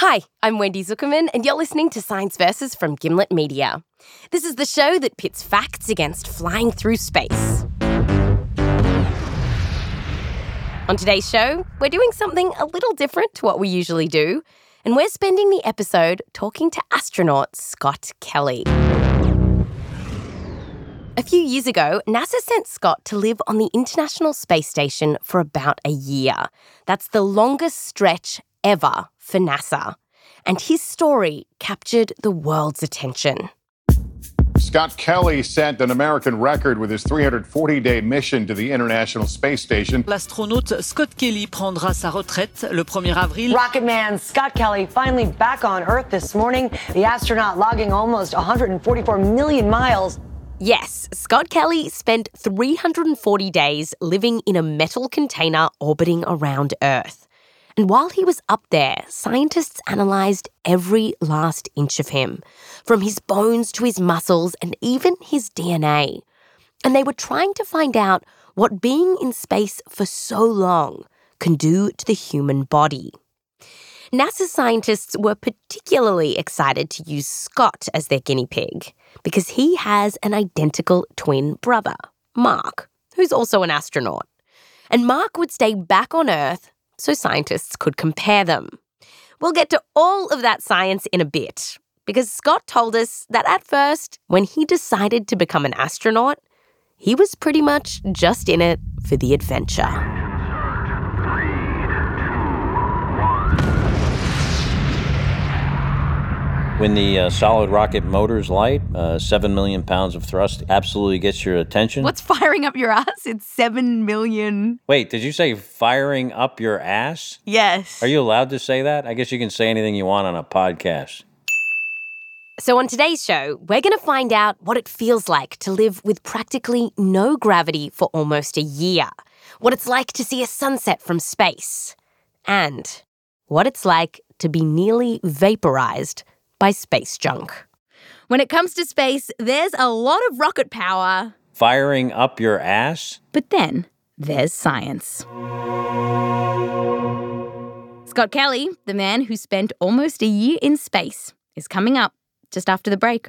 Hi, I'm Wendy Zukerman, and you're listening to Science Versus from Gimlet Media. This is the show that pits facts against flying through space. On today's show, we're doing something a little different to what we usually do, and we're spending the episode talking to astronaut Scott Kelly. A few years ago, NASA sent Scott to live on the International Space Station for about a year. That's the longest stretch ever for NASA. And his story captured the world's attention. Scott Kelly set an American record with his 340 day mission to the International Space Station. L'astronaute Scott Kelly prendra sa retraite le 1er avril. Rocket man Scott Kelly finally back on Earth this morning. The astronaut logging almost 144 million miles. Yes, Scott Kelly spent 340 days living in a metal container orbiting around Earth. And while he was up there, scientists analysed every last inch of him, from his bones to his muscles and even his DNA. And they were trying to find out what being in space for so long can do to the human body. NASA scientists were particularly excited to use Scott as their guinea pig because he has an identical twin brother, Mark, who's also an astronaut. And Mark would stay back on Earth so scientists could compare them. We'll get to all of that science in a bit, because Scott told us that at first, when he decided to become an astronaut, he was pretty much just in it for the adventure. When the uh, solid rocket motors light, uh, 7 million pounds of thrust absolutely gets your attention. What's firing up your ass? It's 7 million. Wait, did you say firing up your ass? Yes. Are you allowed to say that? I guess you can say anything you want on a podcast. So, on today's show, we're going to find out what it feels like to live with practically no gravity for almost a year, what it's like to see a sunset from space, and what it's like to be nearly vaporized by space junk. When it comes to space, there's a lot of rocket power. Firing up your ass? But then there's science. Scott Kelly, the man who spent almost a year in space, is coming up just after the break.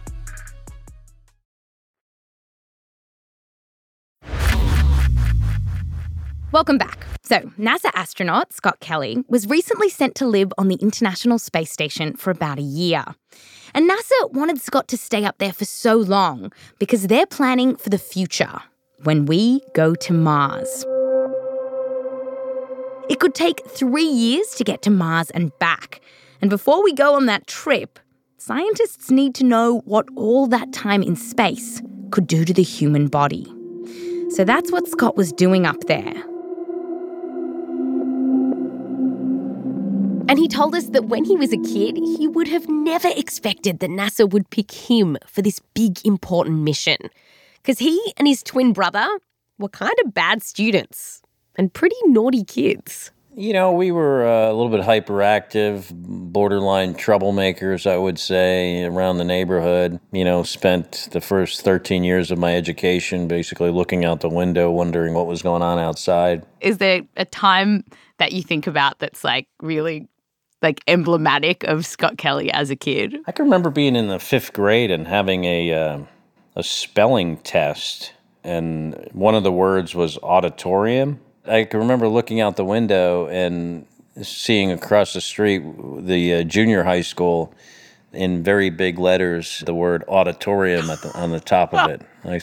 Welcome back. So, NASA astronaut Scott Kelly was recently sent to live on the International Space Station for about a year. And NASA wanted Scott to stay up there for so long because they're planning for the future when we go to Mars. It could take three years to get to Mars and back. And before we go on that trip, scientists need to know what all that time in space could do to the human body. So that's what Scott was doing up there And he told us that when he was a kid, he would have never expected that NASA would pick him for this big, important mission. Because he and his twin brother were kind of bad students and pretty naughty kids. You know, we were uh, a little bit hyperactive, borderline troublemakers, I would say, around the neighborhood. You know, spent the first 13 years of my education basically looking out the window, wondering what was going on outside. Is there a time that you think about that's like really like emblematic of Scott Kelly as a kid? I can remember being in the fifth grade and having a uh, a spelling test, and one of the words was auditorium. I can remember looking out the window and seeing across the street the uh, junior high school in very big letters the word auditorium the, on the top of it. I,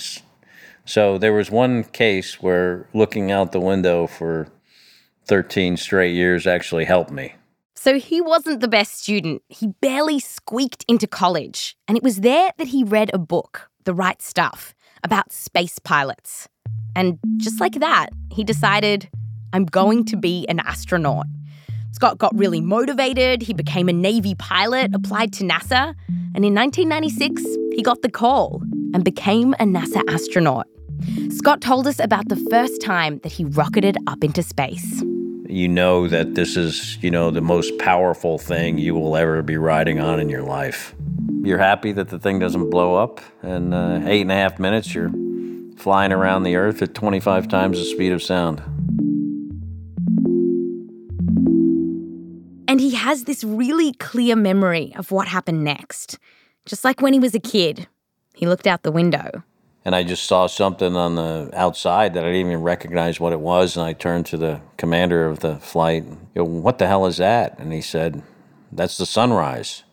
so there was one case where looking out the window for 13 straight years actually helped me. So he wasn't the best student. He barely squeaked into college. And it was there that he read a book, The Right Stuff, about space pilots. And just like that, he decided, I'm going to be an astronaut. Scott got really motivated. He became a Navy pilot, applied to NASA, and in 1996, he got the call and became a NASA astronaut. Scott told us about the first time that he rocketed up into space. You know that this is, you know, the most powerful thing you will ever be riding on in your life. You're happy that the thing doesn't blow up, and uh, eight and a half minutes, you're flying around the Earth at 25 times the speed of sound. And he has this really clear memory of what happened next. Just like when he was a kid, he looked out the window. And I just saw something on the outside that I didn't even recognize what it was. And I turned to the commander of the flight, you know, what the hell is that? And he said, that's the sunrise.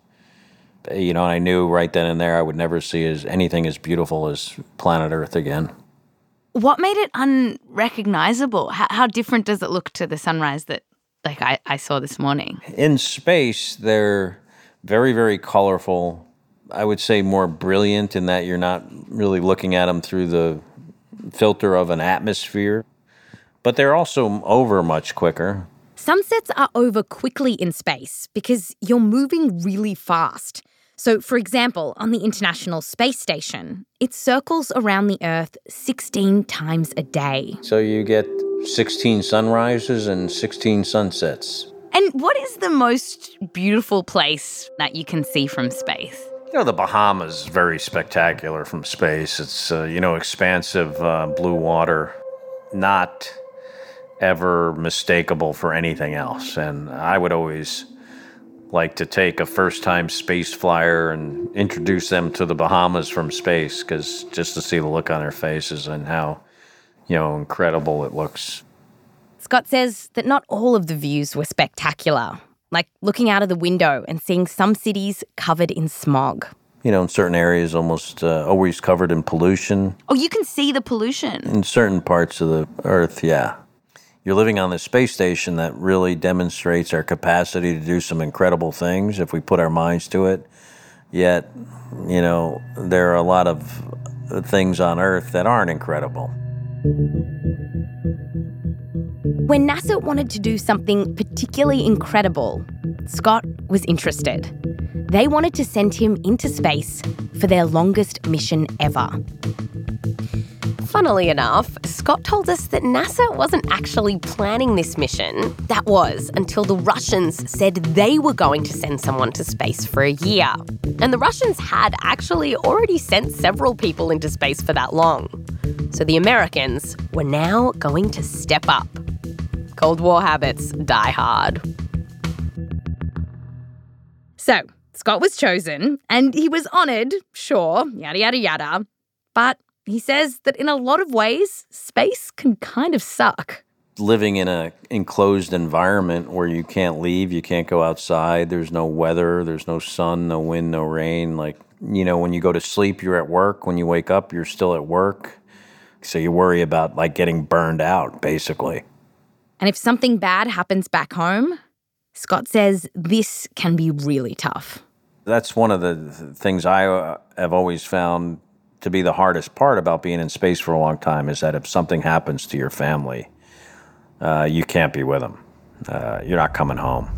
Eh, you know, and I knew right then and there I would never see as anything as beautiful as planet Earth again. What made it unrecognizable? How, how different does it look to the sunrise that like I, I saw this morning. In space, they're very, very colorful. I would say more brilliant in that you're not really looking at them through the filter of an atmosphere, but they're also over much quicker. Sunsets are over quickly in space because you're moving really fast. So, for example, on the International Space Station, it circles around the Earth 16 times a day. So you get 16 sunrises and 16 sunsets. And what is the most beautiful place that you can see from space? You know, the Bahamas is very spectacular from space. It's, uh, you know, expansive uh, blue water, not ever mistakable for anything else. And I would always like to take a first time space flyer and introduce them to the Bahamas from space because just to see the look on their faces and how you know, incredible it looks. Scott says that not all of the views were spectacular, like looking out of the window and seeing some cities covered in smog. You know, in certain areas, almost uh, always covered in pollution. Oh, you can see the pollution. In certain parts of the Earth, yeah. You're living on this space station that really demonstrates our capacity to do some incredible things if we put our minds to it. Yet, you know, there are a lot of things on Earth that aren't incredible. When NASA wanted to do something particularly incredible, Scott was interested. They wanted to send him into space for their longest mission ever. Funnily enough, Scott told us that NASA wasn't actually planning this mission. That was until the Russians said they were going to send someone to space for a year. And the Russians had actually already sent several people into space for that long. So the Americans were now going to step up. Cold War habits die hard. So, Scott was chosen, and he was honoured, sure, yada, yada, yada. But he says that in a lot of ways, space can kind of suck. Living in an enclosed environment where you can't leave, you can't go outside, there's no weather, there's no sun, no wind, no rain. Like, you know, when you go to sleep, you're at work. When you wake up, you're still at work. So you worry about like getting burned out, basically. And if something bad happens back home, Scott says this can be really tough. That's one of the things I uh, have always found to be the hardest part about being in space for a long time is that if something happens to your family, uh, you can't be with them. Uh, you're not coming home.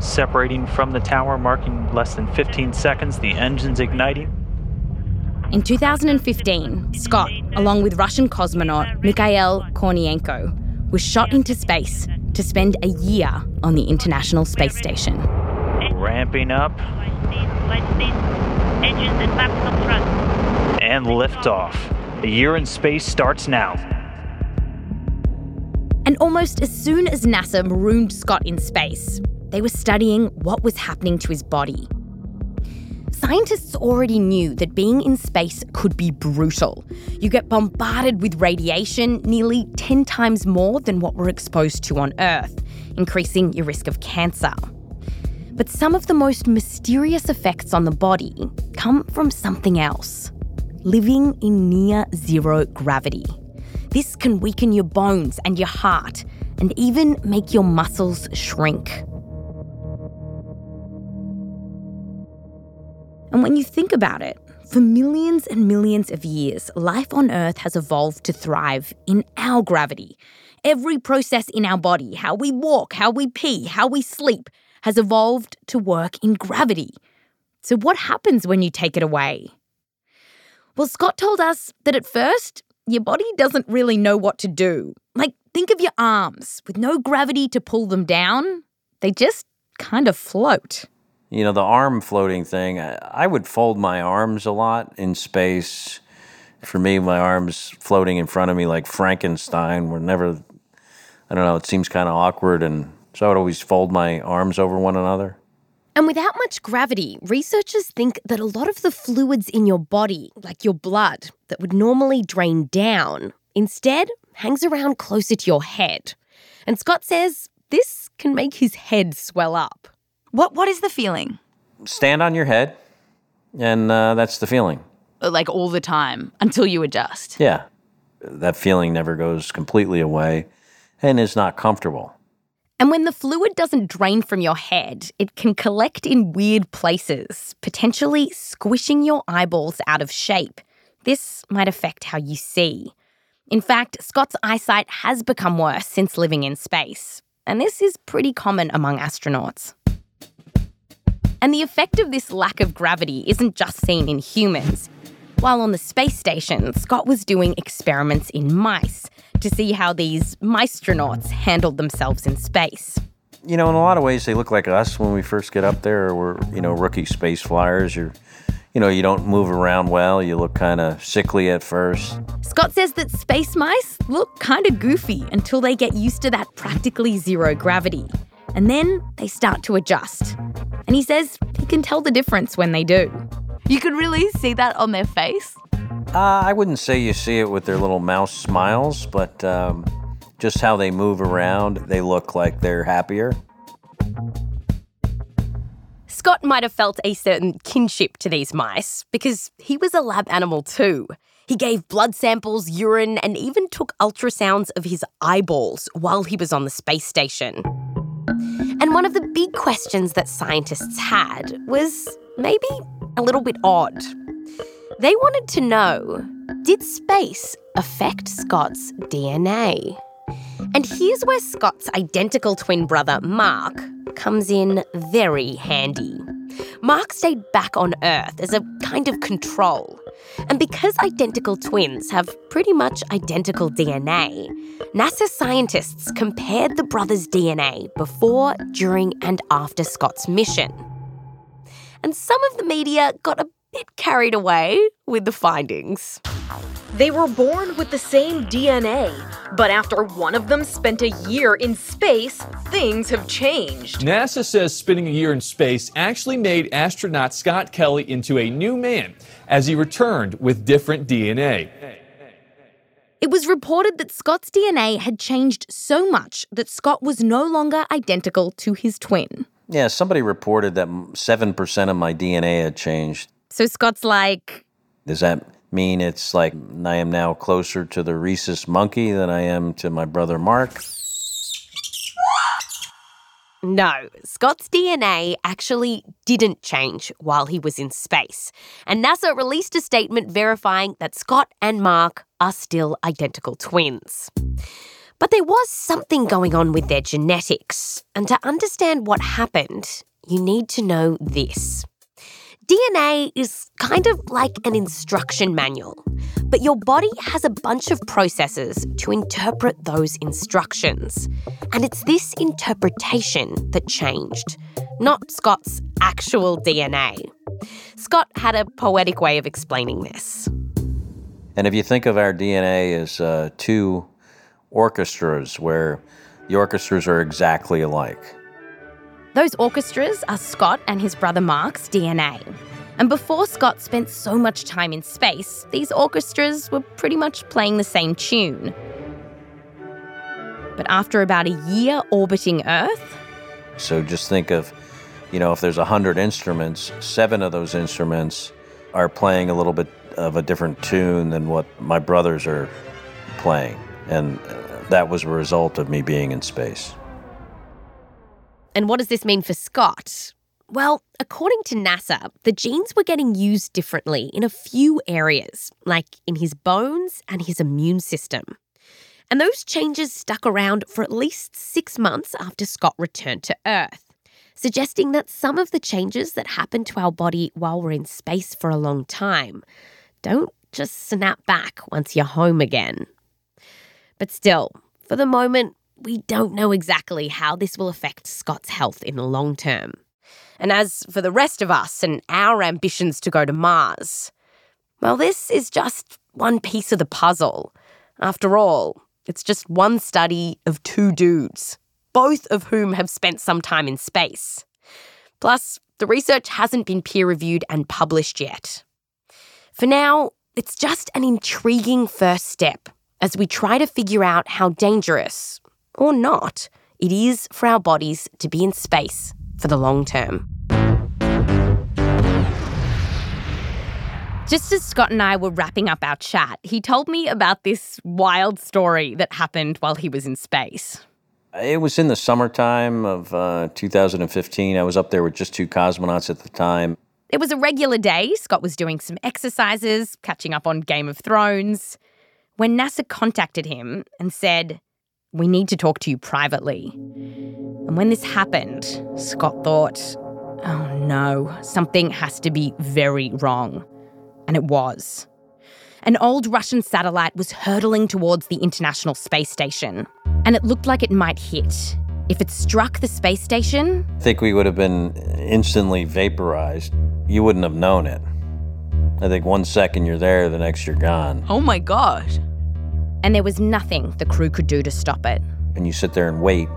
Separating from the tower, marking less than 15 seconds, the engine's igniting. In 2015, Scott, along with Russian cosmonaut Mikhail Kornienko, was shot into space to spend a year on the International Space Station. Ramping up. And liftoff. A year in space starts now. And almost as soon as NASA marooned Scott in space, they were studying what was happening to his body. Scientists already knew that being in space could be brutal. You get bombarded with radiation nearly 10 times more than what we're exposed to on Earth, increasing your risk of cancer. But some of the most mysterious effects on the body come from something else living in near zero gravity. This can weaken your bones and your heart, and even make your muscles shrink. And when you think about it, for millions and millions of years, life on Earth has evolved to thrive in our gravity. Every process in our body, how we walk, how we pee, how we sleep, has evolved to work in gravity. So, what happens when you take it away? Well, Scott told us that at first, your body doesn't really know what to do. Like, think of your arms with no gravity to pull them down, they just kind of float. You know, the arm floating thing, I would fold my arms a lot in space. For me, my arms floating in front of me like Frankenstein were never, I don't know, it seems kind of awkward. And so I would always fold my arms over one another. And without much gravity, researchers think that a lot of the fluids in your body, like your blood, that would normally drain down, instead hangs around closer to your head. And Scott says this can make his head swell up. What What is the feeling? Stand on your head, and uh, that's the feeling. Like all the time until you adjust. Yeah. That feeling never goes completely away and is not comfortable. And when the fluid doesn't drain from your head, it can collect in weird places, potentially squishing your eyeballs out of shape. This might affect how you see. In fact, Scott's eyesight has become worse since living in space, and this is pretty common among astronauts. And the effect of this lack of gravity isn't just seen in humans. While on the space station, Scott was doing experiments in mice to see how these maestronauts handled themselves in space. You know, in a lot of ways, they look like us when we first get up there. We're, you know, rookie space flyers. You're, you know, you don't move around well. You look kind of sickly at first. Scott says that space mice look kind of goofy until they get used to that practically zero gravity. And then they start to adjust. And he says he can tell the difference when they do. You could really see that on their face? Uh, I wouldn't say you see it with their little mouse smiles, but um, just how they move around, they look like they're happier. Scott might have felt a certain kinship to these mice because he was a lab animal too. He gave blood samples, urine, and even took ultrasounds of his eyeballs while he was on the space station. And one of the big questions that scientists had was maybe a little bit odd. They wanted to know did space affect Scott's DNA? And here's where Scott's identical twin brother, Mark, comes in very handy. Mark stayed back on Earth as a kind of control. And because identical twins have pretty much identical DNA, NASA scientists compared the brothers' DNA before, during, and after Scott's mission. And some of the media got a bit carried away with the findings. They were born with the same DNA, but after one of them spent a year in space, things have changed. NASA says spending a year in space actually made astronaut Scott Kelly into a new man as he returned with different DNA. It was reported that Scott's DNA had changed so much that Scott was no longer identical to his twin. Yeah, somebody reported that 7% of my DNA had changed. So Scott's like, Does that mean it's like I am now closer to the rhesus monkey than I am to my brother Mark? No, Scott's DNA actually didn't change while he was in space. And NASA released a statement verifying that Scott and Mark are still identical twins. But there was something going on with their genetics. And to understand what happened, you need to know this. DNA is kind of like an instruction manual, but your body has a bunch of processes to interpret those instructions. And it's this interpretation that changed, not Scott's actual DNA. Scott had a poetic way of explaining this. And if you think of our DNA as uh, two orchestras where the orchestras are exactly alike. Those orchestras are Scott and his brother Mark's DNA. And before Scott spent so much time in space, these orchestras were pretty much playing the same tune. But after about a year orbiting Earth, So just think of, you know, if there's 100 instruments, seven of those instruments are playing a little bit of a different tune than what my brothers are playing. And uh, that was a result of me being in space. And what does this mean for Scott? Well, according to NASA, the genes were getting used differently in a few areas, like in his bones and his immune system. And those changes stuck around for at least six months after Scott returned to Earth, suggesting that some of the changes that happen to our body while we're in space for a long time don't just snap back once you're home again. But still, for the moment, we don't know exactly how this will affect Scott's health in the long term. And as for the rest of us and our ambitions to go to Mars, well, this is just one piece of the puzzle. After all, it's just one study of two dudes, both of whom have spent some time in space. Plus, the research hasn't been peer reviewed and published yet. For now, it's just an intriguing first step as we try to figure out how dangerous, or not, it is for our bodies to be in space for the long term. just as Scott and I were wrapping up our chat, he told me about this wild story that happened while he was in space. It was in the summertime of uh, 2015. I was up there with just two cosmonauts at the time. It was a regular day. Scott was doing some exercises, catching up on Game of Thrones, when NASA contacted him and said, We need to talk to you privately. And when this happened, Scott thought, Oh no, something has to be very wrong. And it was. An old Russian satellite was hurtling towards the International Space Station, and it looked like it might hit. If it struck the space station, I think we would have been instantly vaporized. You wouldn't have known it. I think one second you're there, the next you're gone. Oh my god. And there was nothing the crew could do to stop it. And you sit there and wait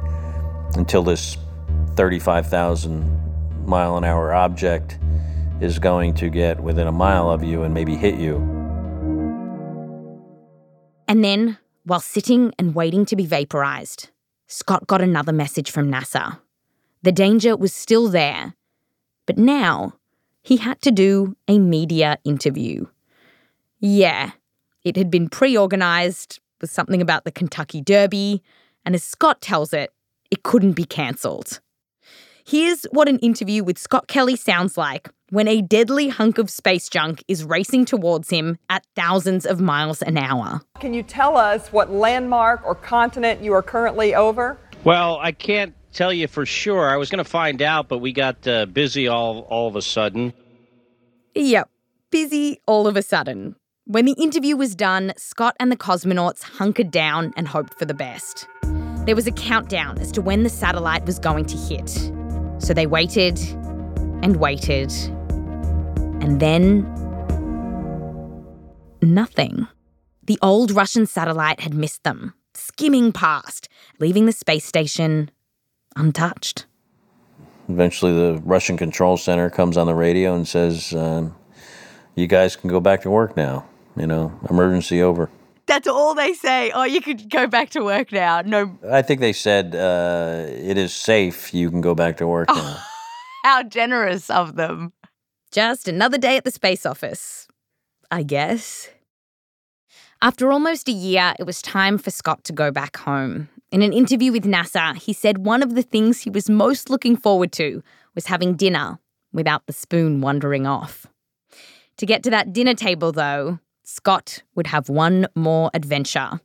until this 35,000 mile an hour object is going to get within a mile of you and maybe hit you. And then, while sitting and waiting to be vaporized, Scott got another message from NASA. The danger was still there, but now he had to do a media interview. Yeah, it had been pre organized with something about the Kentucky Derby, and as Scott tells it, it couldn't be cancelled. Here's what an interview with Scott Kelly sounds like when a deadly hunk of space junk is racing towards him at thousands of miles an hour. Can you tell us what landmark or continent you are currently over? Well, I can't tell you for sure. I was going to find out, but we got uh, busy all all of a sudden. Yep, busy all of a sudden. When the interview was done, Scott and the cosmonauts hunkered down and hoped for the best. There was a countdown as to when the satellite was going to hit. So they waited and waited. And then. Nothing. The old Russian satellite had missed them, skimming past, leaving the space station untouched. Eventually, the Russian control center comes on the radio and says, um, You guys can go back to work now. You know, emergency over. That's all they say. Oh, you could go back to work now. No. I think they said uh, it is safe. You can go back to work now. How generous of them. Just another day at the space office, I guess. After almost a year, it was time for Scott to go back home. In an interview with NASA, he said one of the things he was most looking forward to was having dinner without the spoon wandering off. To get to that dinner table, though, Scott would have one more adventure.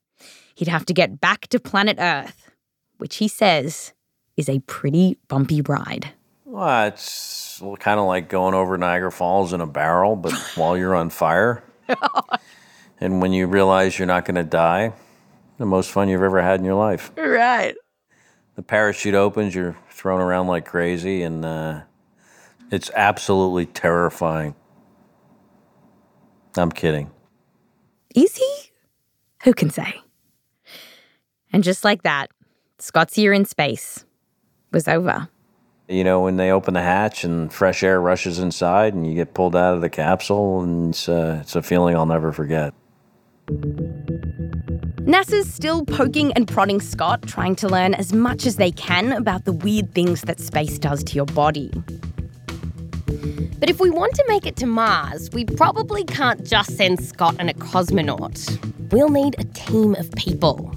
He'd have to get back to planet Earth, which he says is a pretty bumpy ride. Well, it's kind of like going over Niagara Falls in a barrel, but while you're on fire. and when you realize you're not going to die, the most fun you've ever had in your life. Right. The parachute opens, you're thrown around like crazy, and uh, it's absolutely terrifying. I'm kidding. Is he? Who can say? And just like that, Scott's year in space was over. You know, when they open the hatch and fresh air rushes inside and you get pulled out of the capsule, and it's, uh, it's a feeling I'll never forget. NASA's still poking and prodding Scott, trying to learn as much as they can about the weird things that space does to your body. But if we want to make it to Mars, we probably can't just send Scott and a cosmonaut. We'll need a team of people.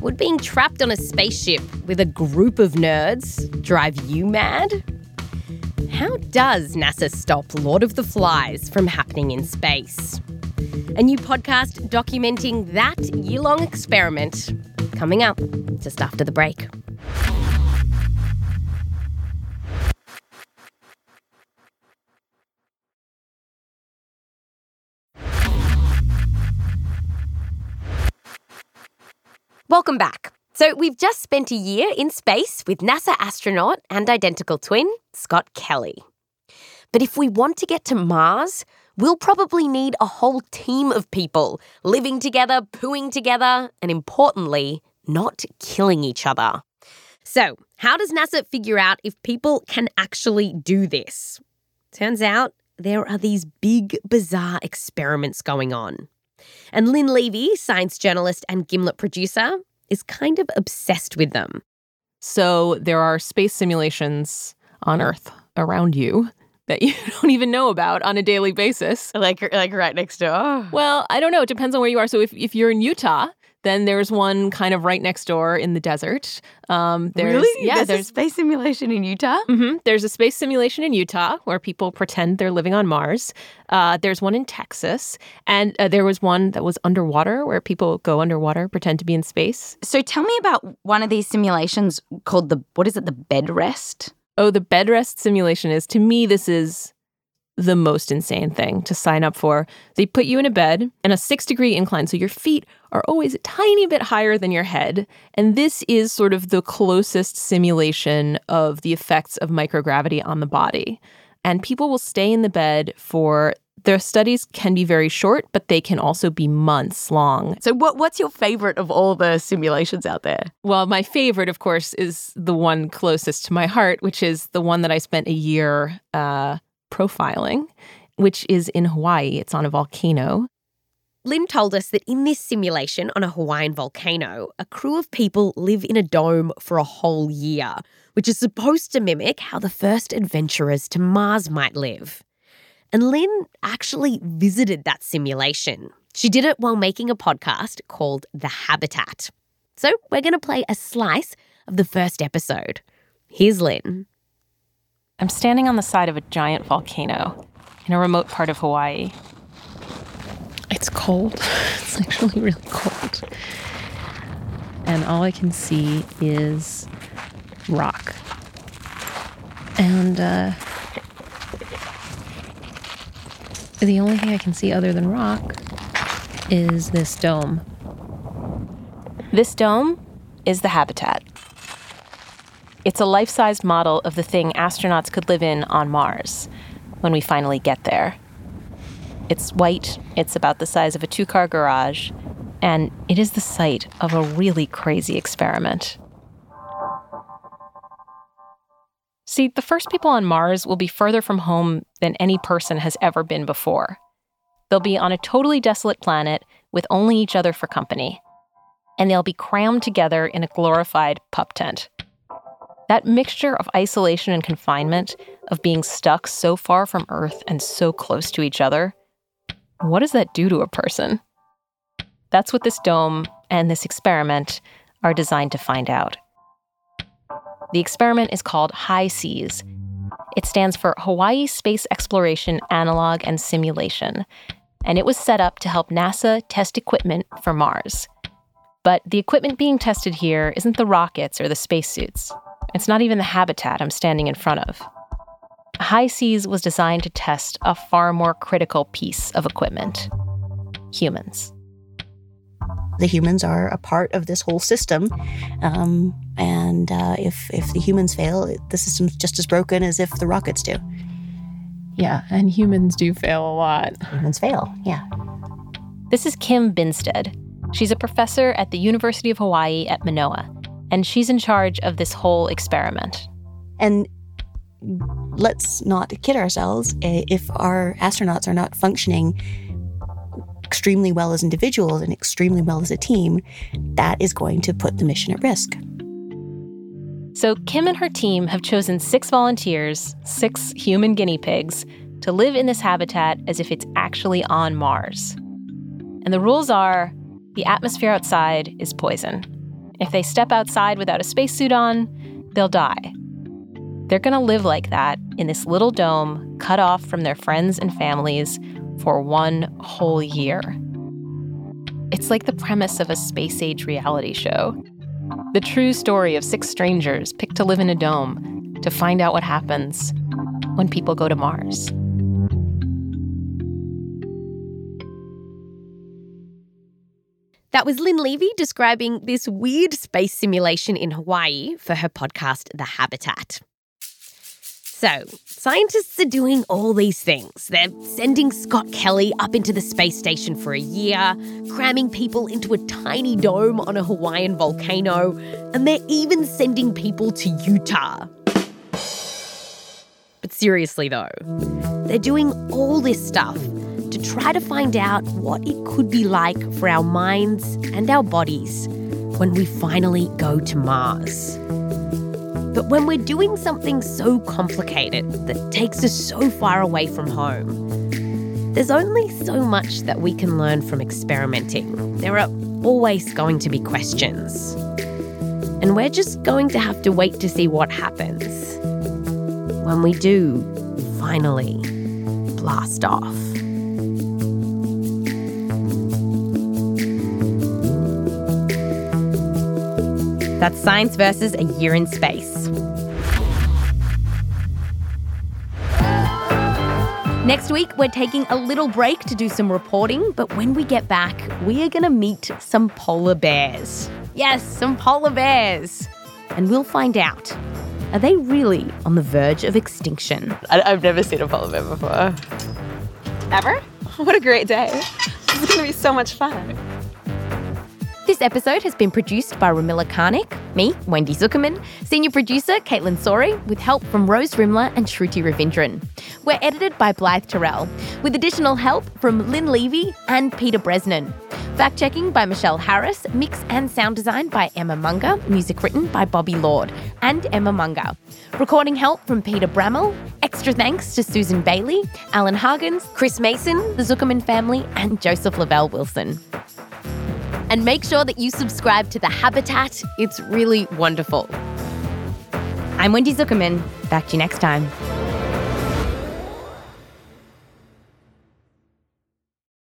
Would being trapped on a spaceship with a group of nerds drive you mad? How does NASA stop Lord of the Flies from happening in space? A new podcast documenting that year long experiment coming up just after the break. Welcome back. So, we've just spent a year in space with NASA astronaut and identical twin, Scott Kelly. But if we want to get to Mars, we'll probably need a whole team of people living together, pooing together, and importantly, not killing each other. So, how does NASA figure out if people can actually do this? Turns out there are these big, bizarre experiments going on. And Lynn Levy, science journalist and Gimlet producer, is kind of obsessed with them. So there are space simulations on Earth around you that you don't even know about on a daily basis. Like like right next door. Well, I don't know. It depends on where you are. So if, if you're in Utah, then there's one kind of right next door in the desert. Um, there's, really? Yeah, there's, there's a space simulation in Utah. Mm-hmm. There's a space simulation in Utah where people pretend they're living on Mars. Uh, there's one in Texas, and uh, there was one that was underwater where people go underwater, pretend to be in space. So tell me about one of these simulations called the what is it? The bed rest. Oh, the bed rest simulation is to me this is the most insane thing to sign up for. They put you in a bed and a six degree incline, so your feet are always a tiny bit higher than your head. And this is sort of the closest simulation of the effects of microgravity on the body. And people will stay in the bed for their studies can be very short, but they can also be months long. So, what, what's your favorite of all the simulations out there? Well, my favorite, of course, is the one closest to my heart, which is the one that I spent a year uh, profiling, which is in Hawaii. It's on a volcano. Lynn told us that in this simulation on a Hawaiian volcano, a crew of people live in a dome for a whole year, which is supposed to mimic how the first adventurers to Mars might live. And Lynn actually visited that simulation. She did it while making a podcast called The Habitat. So we're going to play a slice of the first episode. Here's Lynn. I'm standing on the side of a giant volcano in a remote part of Hawaii. It's cold. It's actually really cold. And all I can see is rock. And uh, the only thing I can see other than rock is this dome. This dome is the habitat. It's a life sized model of the thing astronauts could live in on Mars when we finally get there. It's white, it's about the size of a two car garage, and it is the site of a really crazy experiment. See, the first people on Mars will be further from home than any person has ever been before. They'll be on a totally desolate planet with only each other for company. And they'll be crammed together in a glorified pup tent. That mixture of isolation and confinement, of being stuck so far from Earth and so close to each other, what does that do to a person? That's what this dome and this experiment are designed to find out. The experiment is called HI-SEAS. It stands for Hawaii Space Exploration Analog and Simulation, and it was set up to help NASA test equipment for Mars. But the equipment being tested here isn't the rockets or the spacesuits. It's not even the habitat I'm standing in front of. HI-SEAS was designed to test a far more critical piece of equipment humans. The humans are a part of this whole system. Um, and uh, if, if the humans fail, the system's just as broken as if the rockets do. Yeah, and humans do fail a lot. Humans fail, yeah. This is Kim Binsted. She's a professor at the University of Hawaii at Manoa, and she's in charge of this whole experiment. And let's not kid ourselves. Eh, if our astronauts are not functioning extremely well as individuals and extremely well as a team, that is going to put the mission at risk. So, Kim and her team have chosen six volunteers, six human guinea pigs, to live in this habitat as if it's actually on Mars. And the rules are the atmosphere outside is poison. If they step outside without a spacesuit on, they'll die. They're going to live like that in this little dome, cut off from their friends and families for one whole year. It's like the premise of a space age reality show. The true story of six strangers picked to live in a dome to find out what happens when people go to Mars. That was Lynn Levy describing this weird space simulation in Hawaii for her podcast, The Habitat. So, scientists are doing all these things. They're sending Scott Kelly up into the space station for a year, cramming people into a tiny dome on a Hawaiian volcano, and they're even sending people to Utah. But seriously, though, they're doing all this stuff to try to find out what it could be like for our minds and our bodies when we finally go to Mars. But when we're doing something so complicated that takes us so far away from home, there's only so much that we can learn from experimenting. There are always going to be questions. And we're just going to have to wait to see what happens when we do finally blast off. That's Science versus A Year in Space. Next week, we're taking a little break to do some reporting, but when we get back, we are going to meet some polar bears. Yes, some polar bears. And we'll find out are they really on the verge of extinction? I- have never seen a polar bear before. Ever? What a great day. This is going to be so much fun. This episode has been produced by Romilla Karnick, me, Wendy Zukerman, senior producer Kaitlyn Sawrey, with help from Rose Rimler and Shruti Ravindran. We're edited by Blythe Terrell, with additional help from Lynn Levy and Peter Bresnan. Fact checking by Michelle Harris, mix and sound design by Emma Munger, music written by Bobby Lord and Emma Munger. Recording help from Peter Bramhill. Extra thanks to Susan Bailey, Alan Hargens, Chris Mason, the Zukerman family, and Joseph Lavelle Wilson. And make sure that you subscribe to The Habitat. It's really wonderful. I'm Wendy Zukerman. Back to you next time.